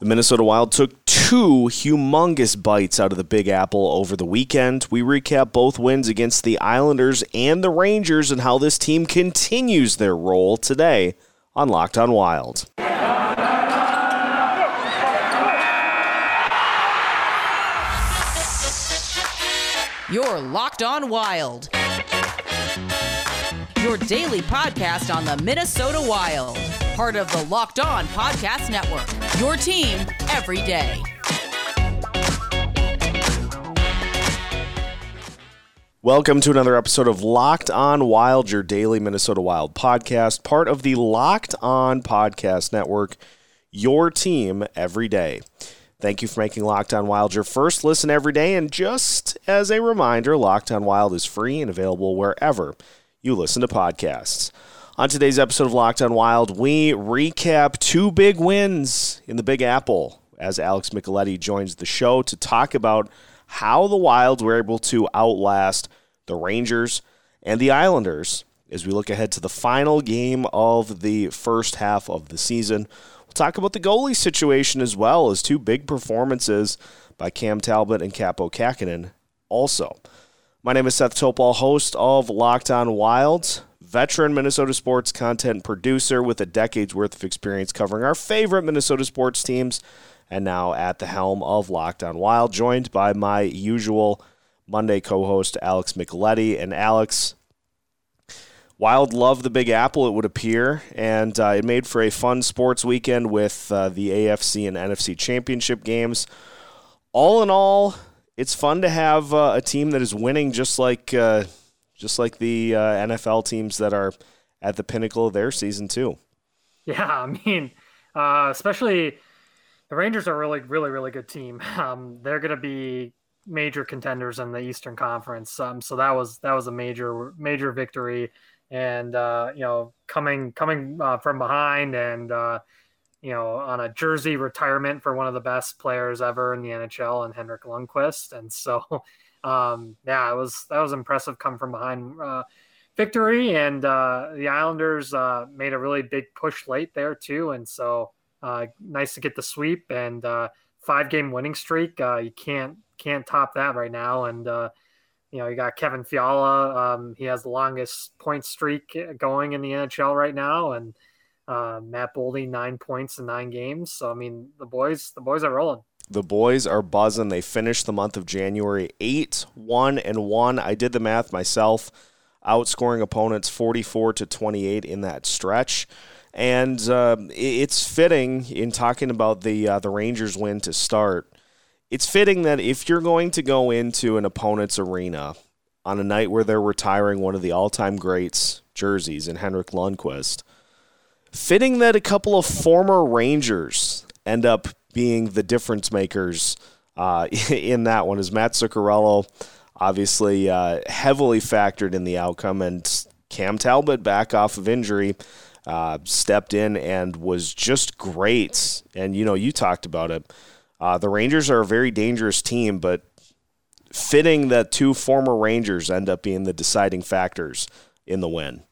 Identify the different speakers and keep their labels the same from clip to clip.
Speaker 1: The Minnesota Wild took two humongous bites out of the Big Apple over the weekend. We recap both wins against the Islanders and the Rangers and how this team continues their role today on Locked On Wild.
Speaker 2: You're Locked On Wild. Your daily podcast on the Minnesota Wild part of the Locked On Podcast Network. Your team every day.
Speaker 1: Welcome to another episode of Locked On Wild, your daily Minnesota Wild podcast, part of the Locked On Podcast Network. Your team every day. Thank you for making Locked On Wild your first listen every day. And just as a reminder, Locked On Wild is free and available wherever you listen to podcasts. On today's episode of Locked On Wild, we recap two big wins in the Big Apple as Alex Micheletti joins the show to talk about how the Wild were able to outlast the Rangers and the Islanders as we look ahead to the final game of the first half of the season. We'll talk about the goalie situation as well as two big performances by Cam Talbot and Kaapo Kähkönen also. My name is Seth Topal, host of Locked On Wild veteran Minnesota sports content producer with a decade's worth of experience covering our favorite Minnesota sports teams, and now at the helm of Locked On Wild, joined by my usual Monday co host, Alex Micheletti. And Alex, Wild loved the Big Apple, it would appear, and uh, it made for a fun sports weekend with uh, the AFC and NFC championship games. All in all, it's fun to have uh, a team that is winning just like uh, just like the uh, NFL teams that are at the pinnacle of their season too.
Speaker 3: Yeah, I mean, uh, especially the Rangers are really, really, really good team. Um, they're going to be major contenders in the Eastern Conference. Um, so that was that was a major, major victory, and uh, you know, coming coming uh, from behind and uh, you know on a jersey retirement for one of the best players ever in the NHL and Henrik Lundqvist, and so um, yeah, it was that was impressive. Come from behind uh, victory, and uh, the Islanders uh, made a really big push late there too, and so uh, nice to get the sweep and uh, five game winning streak. Uh, you can't can't top that right now, and you know you got Kevin Fiala. Um, he has the longest point streak going in the NHL right now, and Matt Boldy nine points in nine games. So I mean the boys the boys are rolling.
Speaker 1: The boys are buzzing. They finished the month of January 8 1 and 1. I did the math myself, outscoring opponents 44 to 28 in that stretch. And uh, it's fitting in talking about the uh, the Rangers win to start. It's fitting that if you're going to go into an opponent's arena on a night where they're retiring one of the all-time greats jerseys in Henrik Lundqvist, fitting that a couple of former Rangers end up being the difference makers uh, in that one. Is Matt Zuccarello obviously uh, heavily factored in the outcome, and Cam Talbot back off of injury. Uh, stepped in and was just great. And you know, you talked about it. Uh, the Rangers are a very dangerous team, but fitting that two former Rangers end up being the deciding factors in the win.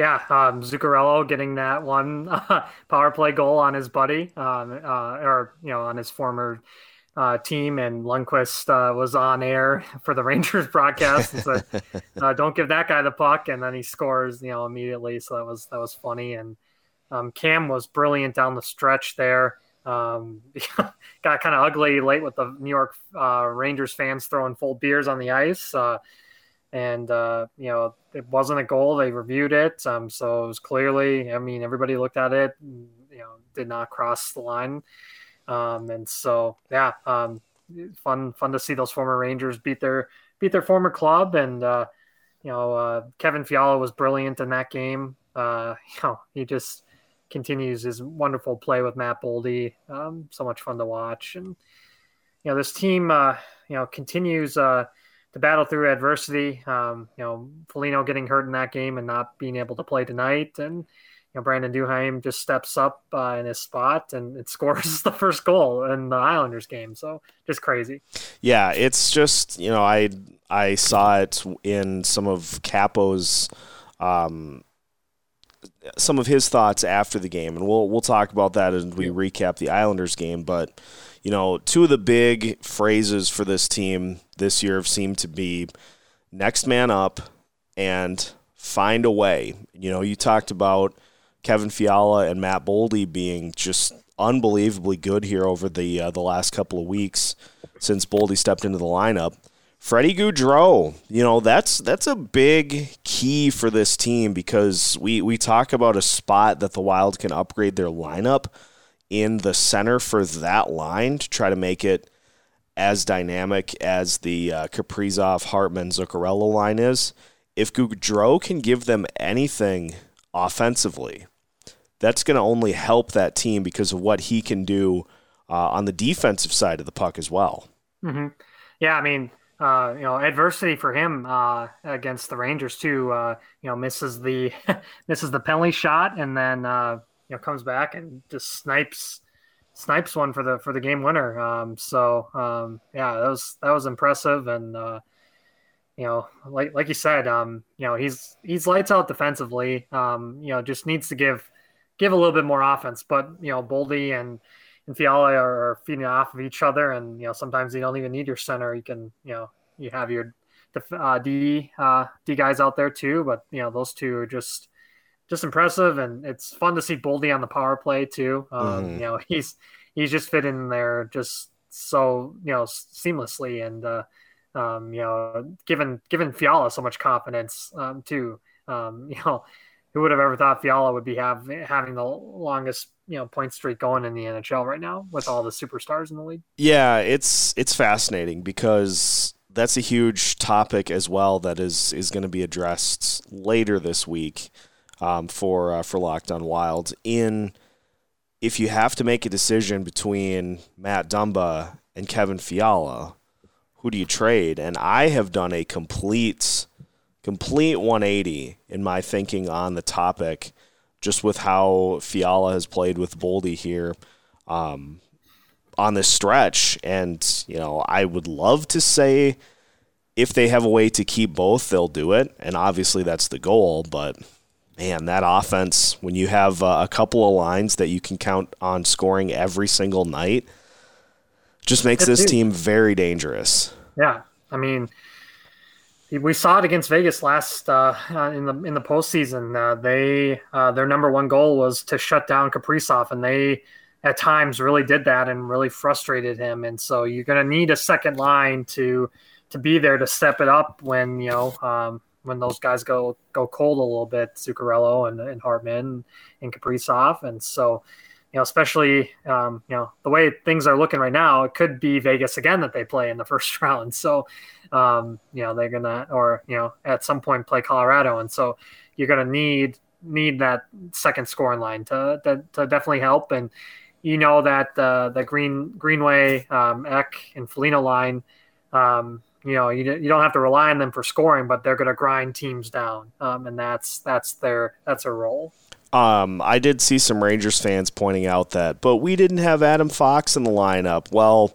Speaker 3: Yeah, um, Zuccarello getting that one uh, power play goal on his buddy, um, uh, or you know, on his former uh, team, and Lundqvist uh, was on air for the Rangers broadcast and said, uh, "Don't give that guy the puck," and then he scores, you know, immediately. So that was that was funny, and um, Cam was brilliant down the stretch there. Um, got kind of ugly late with the New York uh, Rangers fans throwing full beers on the ice and uh, you know it wasn't a goal. They reviewed it, um, so it was clearly. I mean, everybody looked at it, you know, did not cross the line, um, and so yeah, um, fun fun to see those former Rangers beat their beat their former club, and uh, you know uh, Kevin Fiala was brilliant in that game. Uh, you know, he just continues his wonderful play with Matt Boldy. Um, so much fun to watch, and you know this team, uh, you know, continues. To battle through adversity. Um, you know, Foligno getting hurt in that game and not being able to play tonight, and you know Brandon Duhaime just steps up uh, in his spot and it scores the first goal in the Islanders game. So just crazy.
Speaker 1: Yeah, it's just you know I I saw it in some of Kaapo's. Um, some of his thoughts after the game, and we'll we'll talk about that as we recap the Islanders game. But you know, two of the big phrases for this team this year have seemed to be next man up and find a way. You know, you talked about Kevin Fiala and Matt Boldy being just unbelievably good here over the uh, the last couple of weeks since Boldy stepped into the lineup. Freddie Gaudreau, you know, that's that's a big key for this team because we, we talk about a spot that the Wild can upgrade their lineup in the center for that line to try to make it as dynamic as the uh, Kaprizov, Hartman, Zuccarello line is. If Gaudreau can give them anything offensively, that's going to only help that team because of what he can do uh, on the defensive side of the puck as well.
Speaker 3: Mm-hmm. Yeah, I mean, uh, you know, adversity for him uh, against the Rangers too. Uh, you know, misses the misses the penalty shot, and then uh, you know comes back and just snipes snipes one for the for the game winner. Um, so um, yeah, that was that was impressive, and uh, you know, like like you said, um, you know, he's he's lights out defensively. Um, you know, just needs to give give a little bit more offense. But you know, Boldy and and Fiala are, feeding off of each other, and you know sometimes you don't even need your center. You can you know you have your uh, D uh, D guys out there too, but you know those two are just just impressive, and it's fun to see Boldy on the power play too. Um, mm-hmm. You know he's he's just fit in there just so you know seamlessly, and uh, um, you know given given Fiala so much confidence um, too. Um, you know who would have ever thought Fiala would be have, having the longest you know point streak going in the NHL right now with all the superstars in the league?
Speaker 1: Yeah, it's it's fascinating because that's a huge topic as well that is is going to be addressed later this week um, for uh, for Locked On Wild. In if you have to make a decision between Matt Dumba and Kevin Fiala, who do you trade? And I have done a complete complete 180 in my thinking on the topic, just with how Fiala has played with Boldy here um, on this stretch. And, you know, I would love to say if they have a way to keep both, they'll do it. And obviously that's the goal. But, man, that offense, when you have uh, a couple of lines that you can count on scoring every single night, just makes this team very dangerous.
Speaker 3: Yeah. I mean, we saw it against Vegas last uh, uh, in the in the postseason. Uh, they uh, their number one goal was to shut down Kaprizov, and they at times really did that and really frustrated him. And so you're going to need a second line to to be there to step it up when you know um, when those guys go go cold a little bit, Zuccarello and, and Hartman and Kaprizov. And so you know, especially um, you know the way things are looking right now, it could be Vegas again that they play in the first round. So um, you know they're gonna or you know at some point play Colorado, and so you're gonna need need that second scoring line to to, to definitely help. And you know that uh, the Green Greenway, um, Ek, and Foligno line. Um, you know, you, you don't have to rely on them for scoring, but they're going to grind teams down, um, and that's that's their that's a role.
Speaker 1: Um, I did see some Rangers fans pointing out that, but we didn't have Adam Fox in the lineup. Well,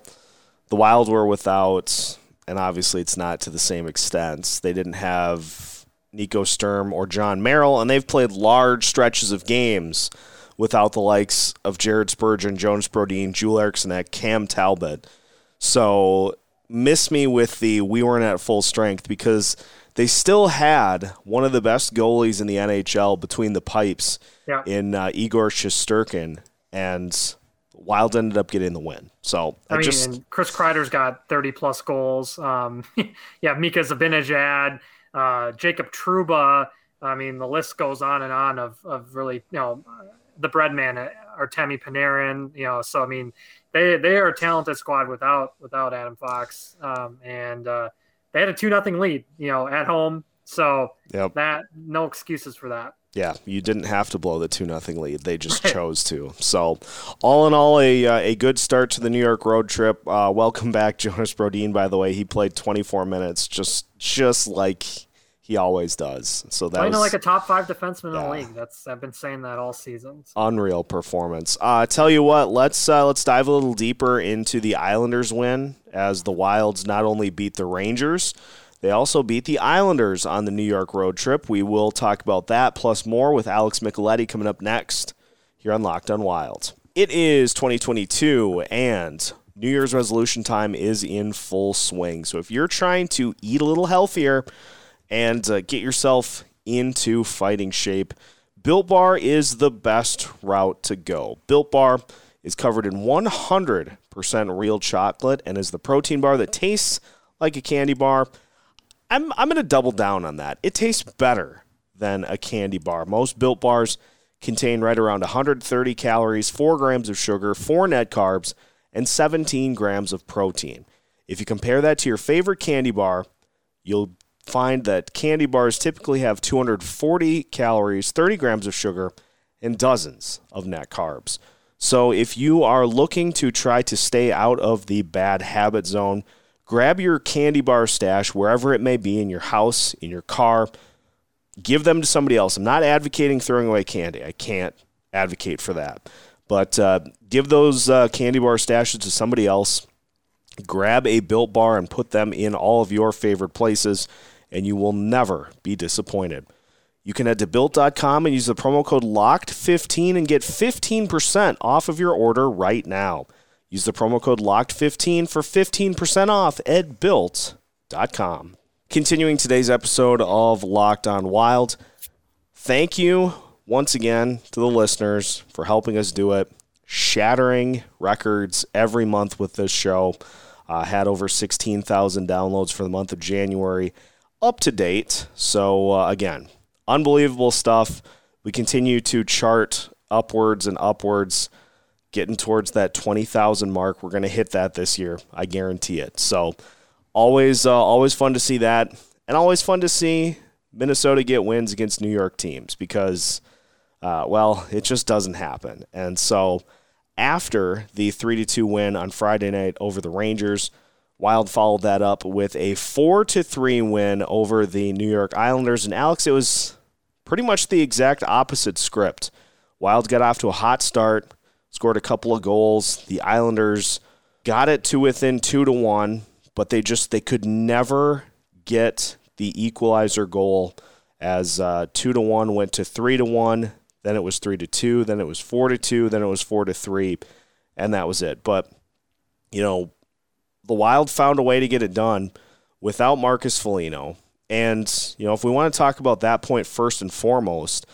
Speaker 1: the Wild were without and obviously it's not to the same extent. They didn't have Nico Sturm or Jon Merrill, and they've played large stretches of games without the likes of Jared Spurgeon, Jonas Brodin, Joel Eriksson Cam Talbot. So miss me with the we weren't at full strength because they still had one of the best goalies in the NHL between the pipes yeah. in uh, Igor Shesterkin and Wild ended up getting the win. So
Speaker 3: I, I mean, just... Chris Kreider's got 30 plus goals. Um, yeah, Mika Zibanejad, uh, Jacob Trouba. I mean, the list goes on and on of, of really, you know, the breadman, uh, Artemi Panarin, you know, so, I mean, they, they are a talented squad without, without Adam Fox. Um, and, uh, they had a two nothing lead, you know, at home. So yep. that no excuses for that.
Speaker 1: Yeah, you didn't have to blow the two nothing lead; they just chose to. So, all in all, a uh, a good start to the New York road trip. Uh, welcome back, Jonas Brodin. By the way, he played 24 minutes, just just like he always does. So that's that
Speaker 3: was like a top five defenseman yeah. in the league. That's I've been saying that all season.
Speaker 1: Unreal performance. Uh, tell you what, let's uh, let's dive a little deeper into the Islanders win as the Wilds not only beat the Rangers They also beat the Islanders on the New York road trip. We will talk about that plus more with Alex Micheletti coming up next here on Locked on Wild. It is 2022 and New Year's resolution time is in full swing. So if you're trying to eat a little healthier and uh, get yourself into fighting shape, Built Bar is the best route to go. Built Bar is covered in 100% real chocolate and is the protein bar that tastes like a candy bar. I'm, I'm going to double down on that. It tastes better than a candy bar. Most Built Bars contain right around 130 calories, 4 grams of sugar, 4 net carbs, and 17 grams of protein. If you compare that to your favorite candy bar, you'll find that candy bars typically have 240 calories, 30 grams of sugar, and dozens of net carbs. So if you are looking to try to stay out of the bad habit zone, grab your candy bar stash wherever it may be in your house, in your car. Give them to somebody else. I'm not advocating throwing away candy. I can't advocate for that. But uh, give those uh, candy bar stashes to somebody else. Grab a built bar and put them in all of your favorite places, and you will never be disappointed. You can head to built.com and use the promo code LOCKED15 and get 15% off of your order right now. Use the promo code LOCKED15 for 15% off at built.com. Continuing today's episode of Locked on Wild, thank you once again to the listeners for helping us do it. Shattering records every month with this show. Uh, had over 16,000 downloads for the month of January, up to date. So, uh, again, unbelievable stuff. We continue to chart upwards and upwards, getting towards that 20,000 mark. We're going to hit that this year. I guarantee it. So, always, uh, always fun to see that. And always fun to see Minnesota get wins against New York teams because uh, well, it just doesn't happen. And so after the 3 to 2 win on Friday night over the Rangers, Wild followed that up with a 4 to 3 win over the New York Islanders. And Alex, it was pretty much the exact opposite script. Wild got off to a hot start, scored a couple of goals. The Islanders got it to within 2 to 1, but they just they could never get the equalizer goal as uh, 2 to 1 went to 3 to 1 then it was three to two, then it was four to two, then it was four to three, and that was it. But you know, the Wild found a way to get it done without Marcus Foligno. And you know, if we want to talk about that point first and foremost,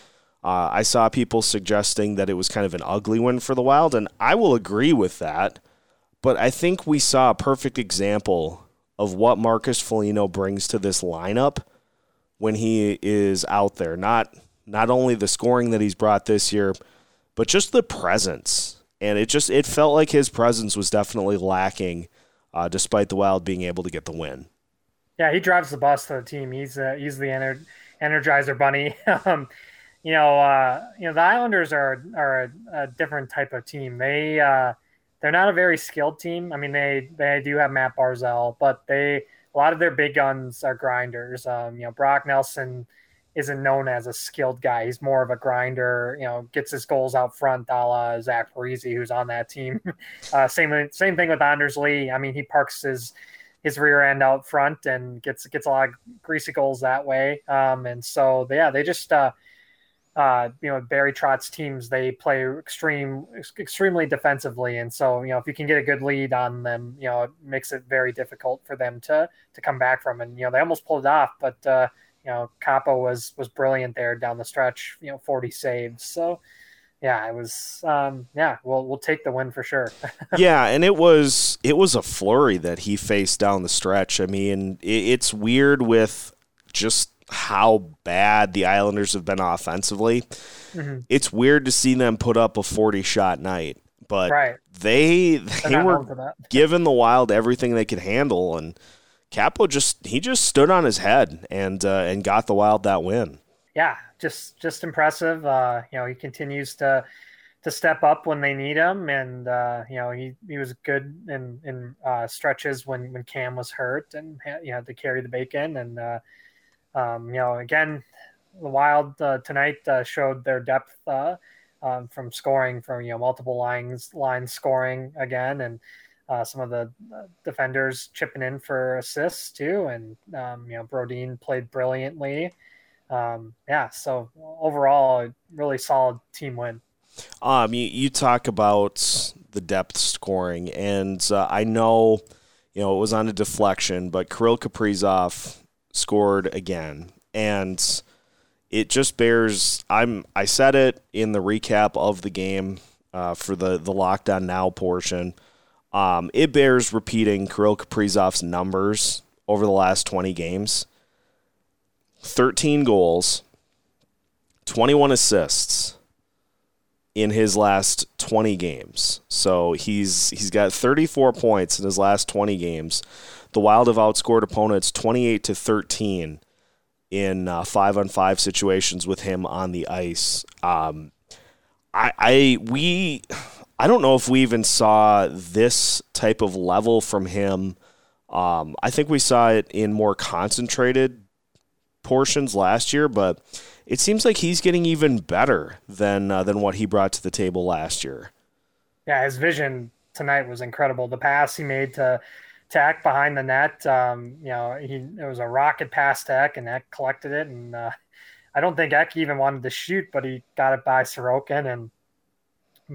Speaker 1: uh, I saw people suggesting that it was kind of an ugly win for the Wild, and I will agree with that. But I think we saw a perfect example of what Marcus Foligno brings to this lineup when he is out there. Not not only the scoring that he's brought this year, but just the presence. And it just it felt like his presence was definitely lacking, uh, despite the Wild being able to get the win.
Speaker 3: Yeah, he drives the bus to the team. He's uh, he's the ener- energizer bunny. um, you know, uh, you know the Islanders are are a, a different type of team. They uh, they're not a very skilled team. I mean, they they do have Matt Barzal, but they a lot of their big guns are grinders. Um, you know, Brock Nelson isn't known as a skilled guy. He's more of a grinder, you know, gets his goals out front, a la Zach Parise, who's on that team. Uh, same same thing with Anders Lee. I mean, he parks his his rear end out front and gets gets a lot of greasy goals that way. Um, and so yeah, they just uh, uh, you know Barry Trotz's teams they play extreme extremely defensively, and so you know if you can get a good lead on them, you know it makes it very difficult for them to to come back from. And you know they almost pulled it off, but uh, you know, Kaapo was was brilliant there down the stretch. You know, forty saves. So yeah, it was. Um, yeah, we'll we'll take the win for sure.
Speaker 1: yeah, and it was it was a flurry that he faced down the stretch. I mean, it, it's weird with just how bad the Islanders have been offensively. Mm-hmm. It's weird to see them put up a forty shot night, but right. they they were giving the Wild everything they could handle and Kaapo just he just stood on his head and uh, and got the Wild that win.
Speaker 3: Yeah, just just impressive. Uh, you know, he continues to to step up when they need him, and uh, you know he, he was good in in uh, stretches when when Cam was hurt and you had to carry the bacon. And uh, um, you know, again, the Wild uh, tonight showed their depth um, from scoring from you know multiple lines lines scoring again and uh, some of the defenders chipping in for assists too, and um, you know Brodin played brilliantly. Um, yeah, so overall, a really solid team win.
Speaker 1: Um, you, you talk about the depth scoring, and uh, I know, you know, it was on a deflection, but Kirill Kaprizov scored again, and it just bears. I'm. I said it in the recap of the game uh, for the the lockdown now portion. Um, it bears repeating Kirill Kaprizov's numbers over the last 20 games 13 goals, 21 assists in his last 20 games. So he's he's got 34 points in his last 20 games. The Wild have outscored opponents 28 to 13 in uh, five on five situations with him on the ice. Um, I, I we I don't know if we even saw this type of level from him. Um, I think we saw it in more concentrated portions last year, but it seems like he's getting even better than uh, than what he brought to the table last year.
Speaker 3: Yeah, his vision tonight was incredible. The pass he made to Tech behind the net, um, you know, he it was a rocket pass to Ek, and Ek collected it, and uh, I don't think Ek even wanted to shoot, but he got it by Sorokin and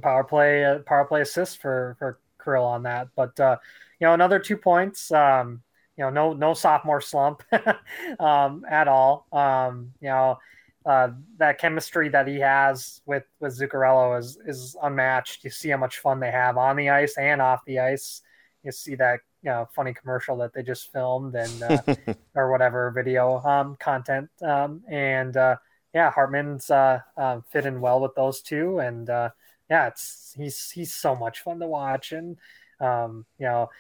Speaker 3: power play uh, power play assist for for Kirill on that. But uh, you know, another two points. Um, you know, no no sophomore slump um, at all. Um, you know, uh, that chemistry that he has with with Zuccarello is is unmatched. You see how much fun they have on the ice and off the ice. You see that you know funny commercial that they just filmed and uh, or whatever video um, content um, and uh, yeah, Hartman's uh, uh, fitting well with those two and uh, yeah, it's he's he's so much fun to watch, and um, you know,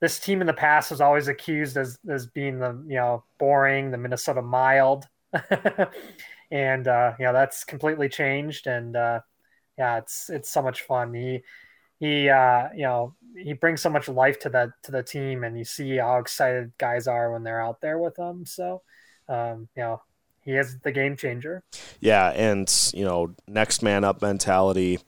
Speaker 3: this team in the past was always accused as as being the you know boring, the Minnesota mild, and uh, you know that's completely changed, and uh, yeah, it's it's so much fun. He he uh, you know he brings so much life to the to the team, and you see how excited guys are when they're out there with him. So um, you know he is the game changer.
Speaker 1: Yeah, and you know, next man up mentality.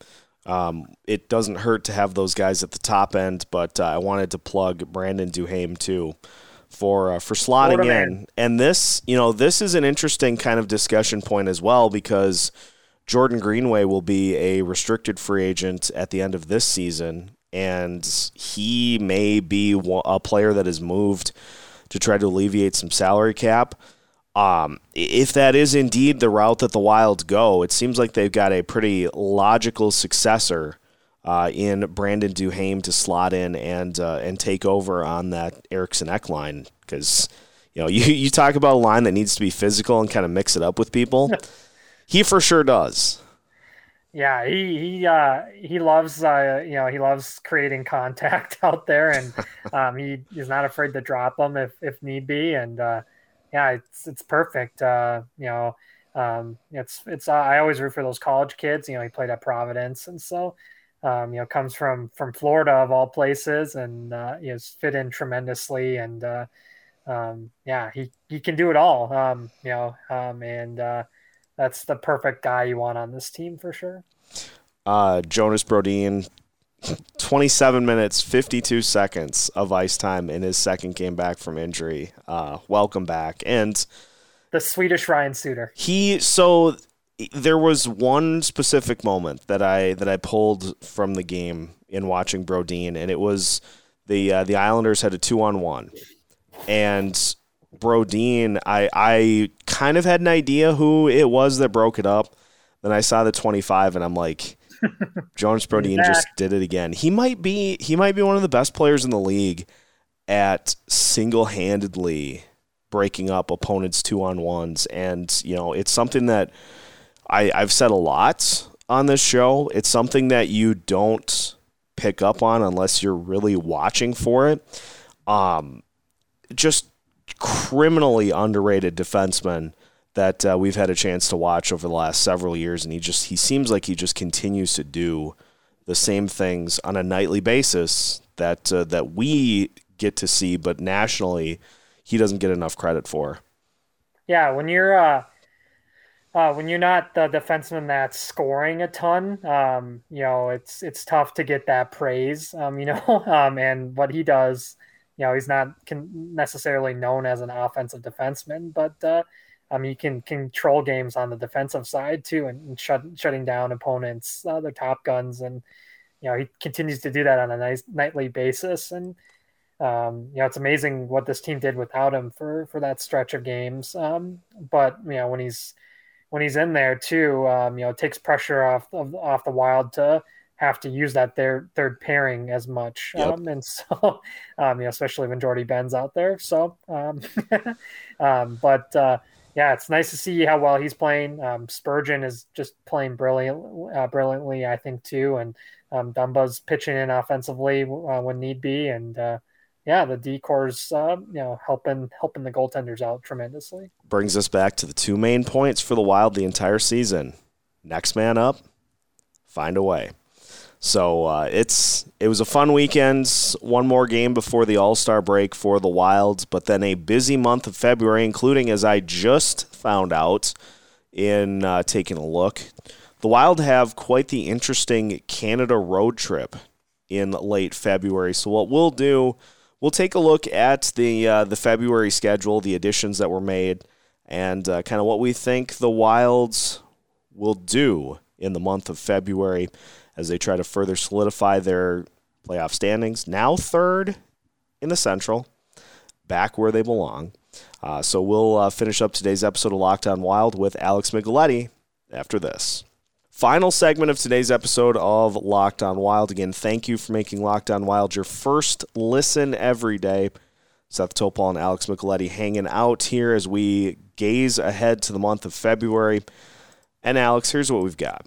Speaker 1: Um, it doesn't hurt to have those guys at the top end, but uh, I wanted to plug Brandon Duhaime too for uh, for slotting in. Man. And this, you know, this is an interesting kind of discussion point as well because Jordan Greenway will be a restricted free agent at the end of this season, and he may be a player that is moved to try to alleviate some salary cap. Um, if that is indeed the route that the Wild go, it seems like they've got a pretty logical successor uh, in Brandon Duhaime to slot in and uh, and take over on that Eriksson Ek line because you know you, you talk about a line that needs to be physical and kind of mix it up with people. he for sure does.
Speaker 3: Yeah, he he uh, he loves uh, you know he loves creating contact out there, and um, he is not afraid to drop them if if need be, and uh, yeah, it's it's perfect. Uh, you know, um, it's it's uh, I always root for those college kids. You know, he played at Providence, and so um, you know comes from from Florida of all places, and uh, he has fit in tremendously. And uh, um, yeah, he he can do it all. Um, you know, um, and uh, that's the perfect guy you want on this team for sure.
Speaker 1: Uh, Jonas Brodin 27 minutes 52 seconds of ice time in his second game back from injury. Uh, welcome back, and
Speaker 3: the Swedish Ryan Suter.
Speaker 1: He so there was one specific moment that I that I pulled from the game in watching Brodin, and it was the uh, the Islanders had a two on one, and Brodin. I I kind of had an idea who it was that broke it up. Then I saw the 25, and I'm like Jonas Brodin just did it again. He might be he might be one of the best players in the league at single-handedly breaking up opponents two on ones and you know it's something that I, I've said a lot on this show. It's something that you don't pick up on unless you're really watching for it. Um, just criminally underrated defenseman that uh, we've had a chance to watch over the last several years, and he just he seems like he just continues to do the same things on a nightly basis that uh, that we get to see, but nationally he doesn't get enough credit for.
Speaker 3: Yeah, when you're uh, uh, when you're not the defenseman that's scoring a ton, um, you know, it's it's tough to get that praise. Um, you know, um, and what he does, you know, he's not necessarily known as an offensive defenseman, but uh, um, he can control games on the defensive side too, and, and shut, shutting down opponents, uh, their top guns, and you know he continues to do that on a nice nightly basis. And um, you know it's amazing what this team did without him for for that stretch of games. Um, but you know when he's when he's in there too, um, you know, it takes pressure off of, off the Wild to have to use that third third pairing as much. Yep. Um, and so, um, you know, especially when Jordie Benn's out there. So, um, um, but uh, yeah, it's nice to see how well he's playing. Um, Spurgeon is just playing brilliant, uh, brilliantly, I think too, and um, Dumba's pitching in offensively uh, when need be, and uh, yeah, the decors, uh, you know, helping helping the goaltenders out tremendously.
Speaker 1: Brings us back to the two main points for the Wild the entire season: next man up, find a way. So uh, it's it was a fun weekend. One more game before the All Star break for the Wilds, but then a busy month of February, including as I just found out in uh, taking a look, the Wild have quite the interesting Canada road trip in late February. So what we'll do we'll take a look at the uh, the February schedule, the additions that were made, and uh, kind of what we think the Wilds will do in the month of February as they try to further solidify their playoff standings. Now third in the Central, back where they belong. Uh, so we'll uh, finish up today's episode of Locked On Wild with Alex Micheletti after this. Final segment of today's episode of Locked On Wild. Again, thank you for making Locked On Wild your first listen every day. Seth Topol and Alex Micheletti hanging out here as we gaze ahead to the month of February. And Alex, here's what we've got.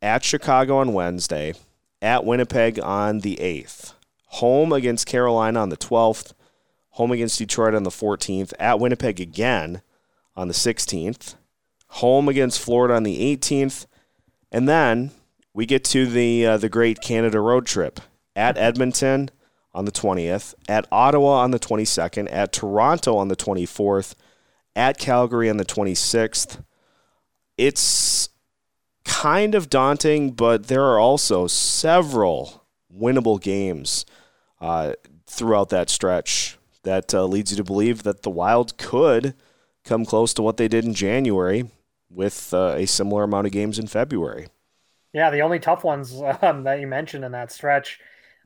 Speaker 1: At Chicago on Wednesday, at Winnipeg on the 8th, home against Carolina on the 12th, home against Detroit on the 14th, at Winnipeg again on the 16th, home against Florida on the 18th, and then we get to the uh, the great Canada road trip at Edmonton on the 20th, at Ottawa on the 22nd, at Toronto on the 24th, at Calgary on the 26th. It's kind of daunting, but there are also several winnable games uh, throughout that stretch that uh, leads you to believe that the Wild could come close to what they did in January with uh, a similar amount of games in February.
Speaker 3: Yeah, the only tough ones um, that you mentioned in that stretch,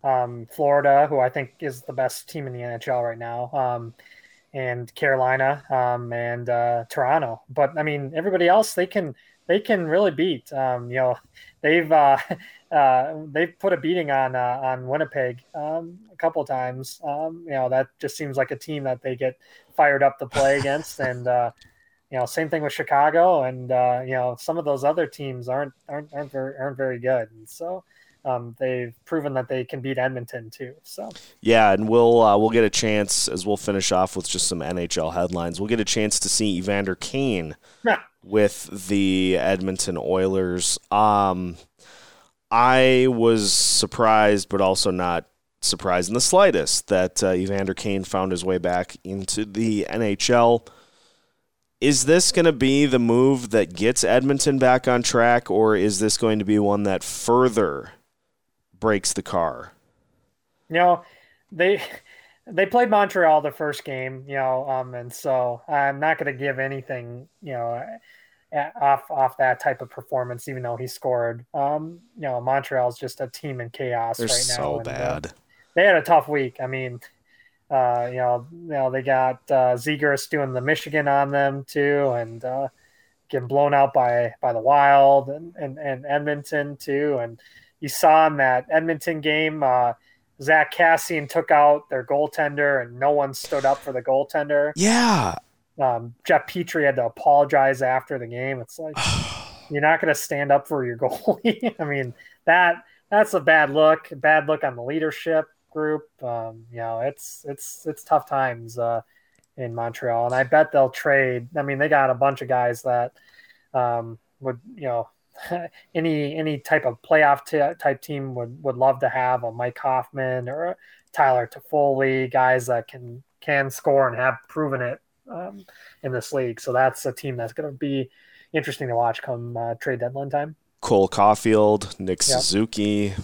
Speaker 3: um, Florida, who I think is the best team in the NHL right now, um, and Carolina um, and uh, Toronto. But I mean, everybody else they can they can really beat. Um, you know, they've uh, uh, they've put a beating on uh, on Winnipeg um, a couple times. you know, that just seems like a team that they get fired up to play against, and uh, you know, same thing with Chicago, and uh, you know, some of those other teams aren't aren't aren't very aren't very good, and so um, they've proven that they can beat Edmonton too. So
Speaker 1: yeah, and we'll uh, we'll get a chance as we'll finish off with just some NHL headlines. We'll get a chance to see Evander Kane with the Edmonton Oilers. Um, I was surprised, but also not surprised in the slightest that uh, Evander Kane found his way back into the NHL. Is this going to be the move that gets Edmonton back on track, or is this going to be one that further breaks the car?
Speaker 3: Know, they they played Montreal the first game, you know, um, and so I'm not going to give anything, you know, off off that type of performance, even though he scored. Um, you know, Montreal's just a team in chaos
Speaker 1: They're
Speaker 3: right
Speaker 1: now.
Speaker 3: So
Speaker 1: uh, bad. Uh,
Speaker 3: they had a tough week. I mean, uh, you know, you know they got uh, Zegras doing the Michigan on them too, and uh, getting blown out by by the Wild and, and, and Edmonton too. And you saw in that Edmonton game, uh, Zack Kassian took out their goaltender, and no one stood up for the goaltender.
Speaker 1: Yeah.
Speaker 3: Um, Jeff Petry had to apologize after the game. It's like you're not going to stand up for your goalie. I mean that that's a bad look. Bad look on the leadership group. Um, you know, it's it's it's tough times uh, in Montreal, and I bet they'll trade. I mean, they got a bunch of guys that um, would you know any any type of playoff t- type team would would love to have a Mike Hoffman or a Tyler Toffoli, guys that can can score and have proven it um, in this league. So that's a team that's going to be interesting to watch come uh, trade deadline time.
Speaker 1: Cole Caufield, Nick yep. Suzuki.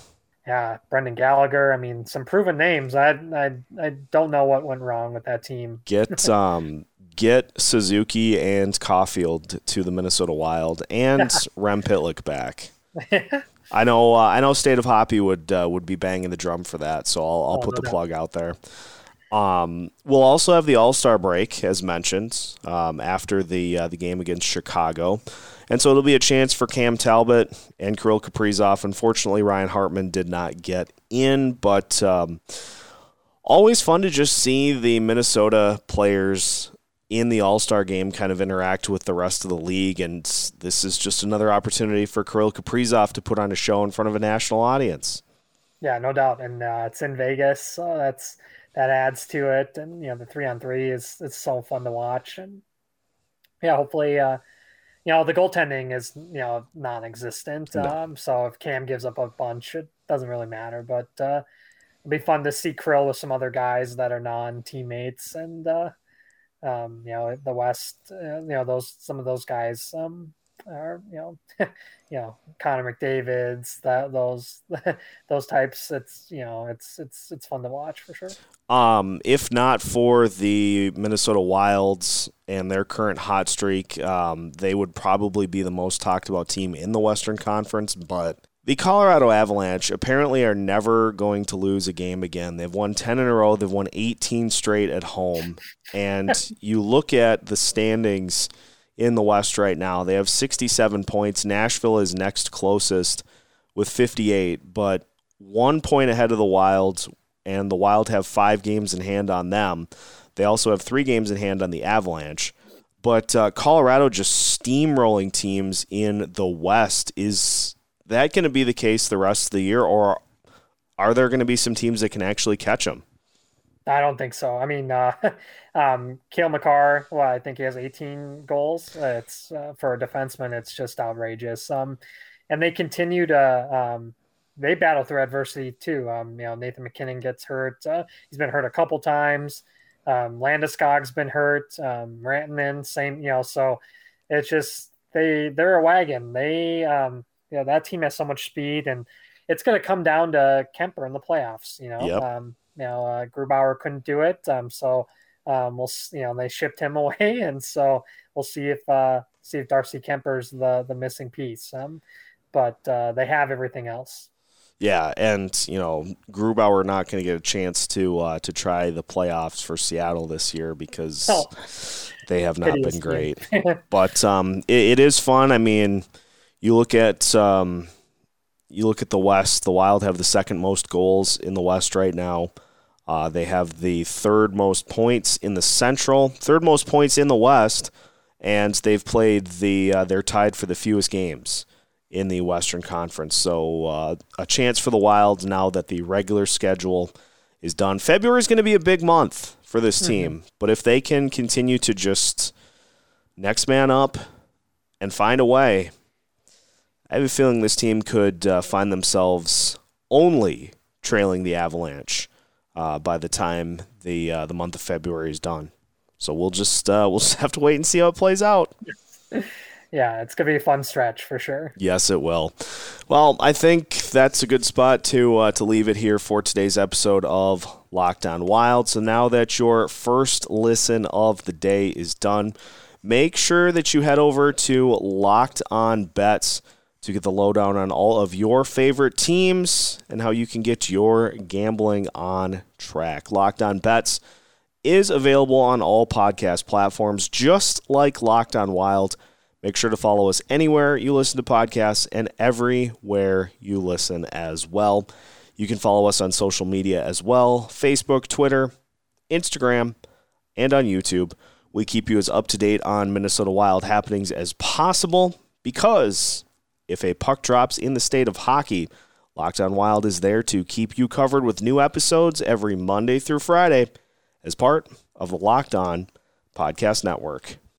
Speaker 3: Yeah, Brendan Gallagher. I mean, some proven names. I I I don't know what went wrong with that team.
Speaker 1: Get um get Suzuki and Caufield to the Minnesota Wild and Rem Pitlick back. I know. Uh, I know. State of Hoppy would uh, would be banging the drum for that, so I'll, I'll oh, put no the plug out there. Um, we'll also have the All Star break, as mentioned, um, after the uh, the game against Chicago, and so it'll be a chance for Cam Talbot and Kirill Kaprizov. Unfortunately, Ryan Hartman did not get in, but um, always fun to just see the Minnesota players in the All Star game kind of interact with the rest of the league. And this is just another opportunity for Kirill Kaprizov to put on a show in front of a national audience.
Speaker 3: Yeah, no doubt. And uh, it's in Vegas, so that's that adds to it. And you know, the three on three is it's so fun to watch. And yeah, hopefully, uh, you know, the goaltending is you know non-existent. No. Um, so if Cam gives up a bunch, it doesn't really matter. But uh, it'll be fun to see Krill with some other guys that are non-teammates and. Uh, um, you know, the West, uh, you know, those some of those guys um, are, you know, you know, Connor McDavid's, that those those types. It's you know, it's it's it's fun to watch for sure.
Speaker 1: Um, if not for the Minnesota Wilds and their current hot streak, um, they would probably be the most talked about team in the Western Conference. But the Colorado Avalanche apparently are never going to lose a game again. They've won 10 in a row, they've won 18 straight at home. And you look at the standings in the West right now, they have 67 points. Nashville is next closest with 58, but one point ahead of the Wild, and the Wild have five games in hand on them. They also have three games in hand on the Avalanche. But uh, Colorado just steamrolling teams in the West is that going to be the case the rest of the year, or are there going to be some teams that can actually catch them?
Speaker 3: I don't think so. I mean, uh, um, Cale Makar, well, I think he has 18 goals. It's uh, for a defenseman, it's just outrageous. Um, and they continue to um, they battle through adversity too. Um, you know, Nathan MacKinnon gets hurt. Uh, he's been hurt a couple times. Um, Landeskog's been hurt. Um, Rantanen, same. You know, so it's just they they're a wagon. They um, know that team has so much speed, and it's going to come down to Kuemper in the playoffs. You know, yep. um, you know uh, Grubauer couldn't do it, um, so um, we'll you know they shipped him away, and so we'll see if uh, see if Darcy Kuemper's the the missing piece. Um, but uh, they have everything else.
Speaker 1: Yeah, and you know Grubauer not going to get a chance to uh, to try the playoffs for Seattle this year because oh. they have not been great. but um, it, it is fun. I mean, you look at um, you look at the West. The Wild have the second most goals in the West right now. Uh, they have the third most points in the Central, third most points in the West, and they've played the. Uh, they're tied for the fewest games in the Western Conference. So uh, a chance for the Wild now that the regular schedule is done. February is going to be a big month for this mm-hmm. team, mm-hmm. but if they can continue to just next man up and find a way, I have a feeling this team could uh, find themselves only trailing the Avalanche uh, by the time the uh, the month of February is done. So we'll just uh, we'll just have to wait and see how it plays out.
Speaker 3: yeah, it's gonna be a fun stretch for sure.
Speaker 1: Yes, it will. Well, I think that's a good spot to uh, to leave it here for today's episode of Locked On Wild. So now that your first listen of the day is done, make sure that you head over to Locked On Bets to get the lowdown on all of your favorite teams and how you can get your gambling on track. Locked On Bets is available on all podcast platforms, just like Locked On Wild. Make sure to follow us anywhere you listen to podcasts and everywhere you listen as well. You can follow us on social media as well Facebook, Twitter, Instagram, and on YouTube. We keep you as up to date on Minnesota Wild happenings as possible because if a puck drops in the state of hockey, Locked On Wild is there to keep you covered with new episodes every Monday through Friday as part of the Locked On Podcast Network.